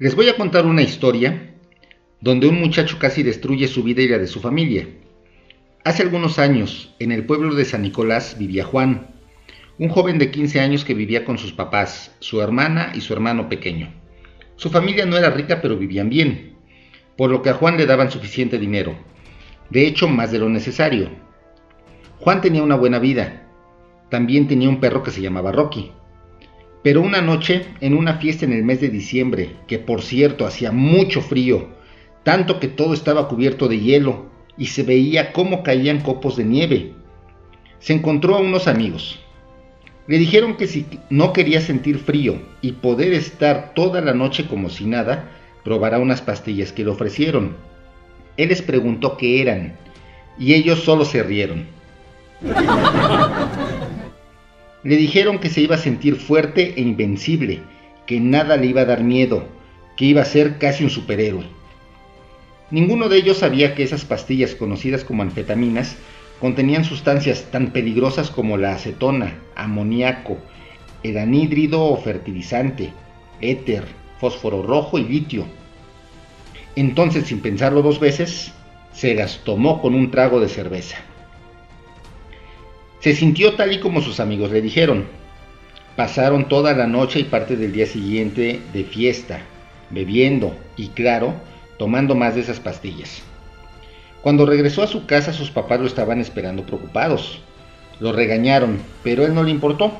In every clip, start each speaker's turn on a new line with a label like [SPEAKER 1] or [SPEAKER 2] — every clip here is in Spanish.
[SPEAKER 1] Les voy a contar una historia donde un muchacho casi destruye su vida y la de su familia. Hace algunos años, en el pueblo de San Nicolás vivía Juan, un joven de 15 años que vivía con sus papás, su hermana y su hermano pequeño. Su familia no era rica pero vivían bien, por lo que a Juan le daban suficiente dinero, de hecho más de lo necesario. Juan tenía una buena vida, también tenía un perro que se llamaba Rocky. Pero una noche, en una fiesta en el mes de diciembre, que por cierto hacía mucho frío, tanto que todo estaba cubierto de hielo y se veía cómo caían copos de nieve, se encontró a unos amigos. Le dijeron que si no quería sentir frío y poder estar toda la noche como si nada, probara unas pastillas que le ofrecieron. Él les preguntó qué eran y ellos solo se rieron. Le dijeron que se iba a sentir fuerte e invencible, que nada le iba a dar miedo, que iba a ser casi un superhéroe. Ninguno de ellos sabía que esas pastillas conocidas como anfetaminas contenían sustancias tan peligrosas como la acetona, amoníaco, el anhídrido o fertilizante, éter, fósforo rojo y litio. Entonces, sin pensarlo dos veces, se las tomó con un trago de cerveza. Se sintió tal y como sus amigos le dijeron. Pasaron toda la noche y parte del día siguiente de fiesta, bebiendo y, claro, tomando más de esas pastillas. Cuando regresó a su casa sus papás lo estaban esperando preocupados. Lo regañaron, pero él no le importó.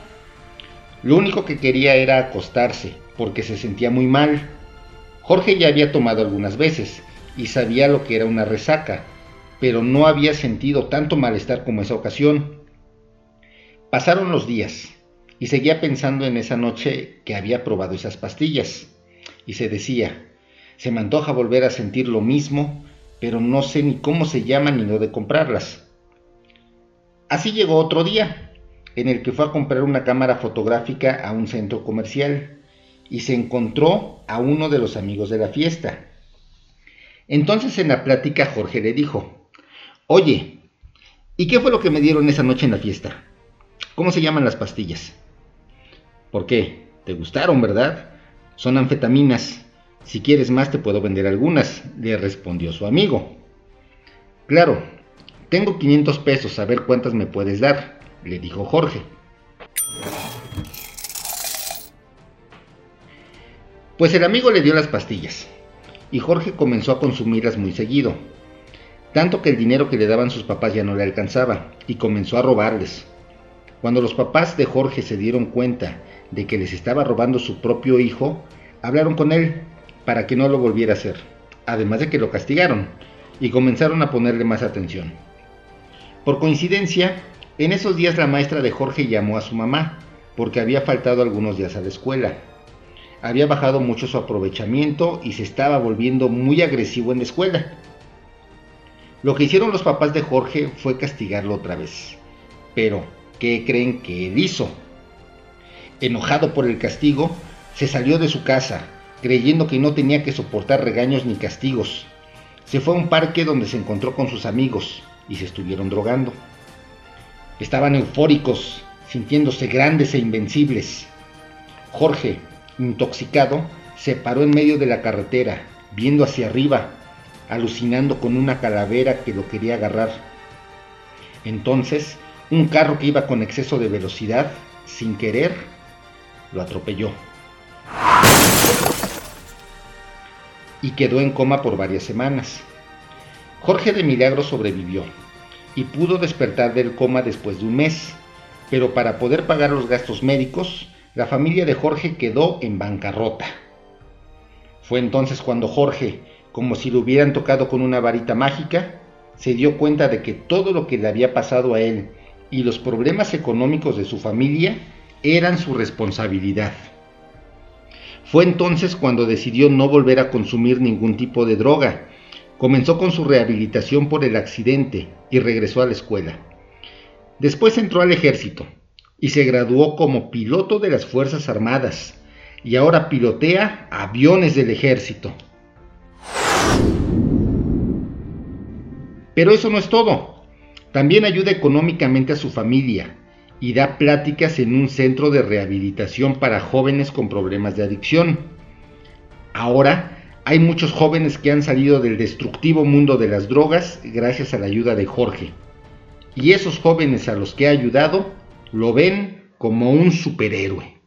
[SPEAKER 1] Lo único que quería era acostarse, porque se sentía muy mal. Jorge ya había tomado algunas veces y sabía lo que era una resaca, pero no había sentido tanto malestar como esa ocasión. Pasaron los días y seguía pensando en esa noche que había probado esas pastillas. Y se decía, se me antoja volver a sentir lo mismo, pero no sé ni cómo se llaman ni lo de comprarlas. Así llegó otro día, en el que fue a comprar una cámara fotográfica a un centro comercial y se encontró a uno de los amigos de la fiesta. Entonces en la plática Jorge le dijo, Oye, ¿y qué fue lo que me dieron esa noche en la fiesta? ¿Cómo se llaman las pastillas? ¿Por qué? ¿Te gustaron, verdad? Son anfetaminas. Si quieres más te puedo vender algunas, le respondió su amigo. Claro, tengo 500 pesos, a ver cuántas me puedes dar, le dijo Jorge. Pues el amigo le dio las pastillas y Jorge comenzó a consumirlas muy seguido, tanto que el dinero que le daban sus papás ya no le alcanzaba y comenzó a robarles. Cuando los papás de Jorge se dieron cuenta de que les estaba robando su propio hijo, hablaron con él para que no lo volviera a hacer, además de que lo castigaron y comenzaron a ponerle más atención. Por coincidencia, en esos días la maestra de Jorge llamó a su mamá porque había faltado algunos días a la escuela. Había bajado mucho su aprovechamiento y se estaba volviendo muy agresivo en la escuela. Lo que hicieron los papás de Jorge fue castigarlo otra vez. Pero ¿Qué creen que él hizo? Enojado por el castigo, se salió de su casa, creyendo que no tenía que soportar regaños ni castigos. Se fue a un parque donde se encontró con sus amigos y se estuvieron drogando. Estaban eufóricos, sintiéndose grandes e invencibles. Jorge, intoxicado, se paró en medio de la carretera, viendo hacia arriba, alucinando con una calavera que lo quería agarrar. Entonces un carro que iba con exceso de velocidad, sin querer, lo atropelló. Y quedó en coma por varias semanas. Jorge de Milagro sobrevivió y pudo despertar del coma después de un mes, pero para poder pagar los gastos médicos, la familia de Jorge quedó en bancarrota. Fue entonces cuando Jorge, como si lo hubieran tocado con una varita mágica, se dio cuenta de que todo lo que le había pasado a él y los problemas económicos de su familia eran su responsabilidad. Fue entonces cuando decidió no volver a consumir ningún tipo de droga. Comenzó con su rehabilitación por el accidente y regresó a la escuela. Después entró al ejército y se graduó como piloto de las Fuerzas Armadas y ahora pilotea aviones del ejército. Pero eso no es todo. También ayuda económicamente a su familia y da pláticas en un centro de rehabilitación para jóvenes con problemas de adicción. Ahora hay muchos jóvenes que han salido del destructivo mundo de las drogas gracias a la ayuda de Jorge. Y esos jóvenes a los que ha ayudado lo ven como un superhéroe.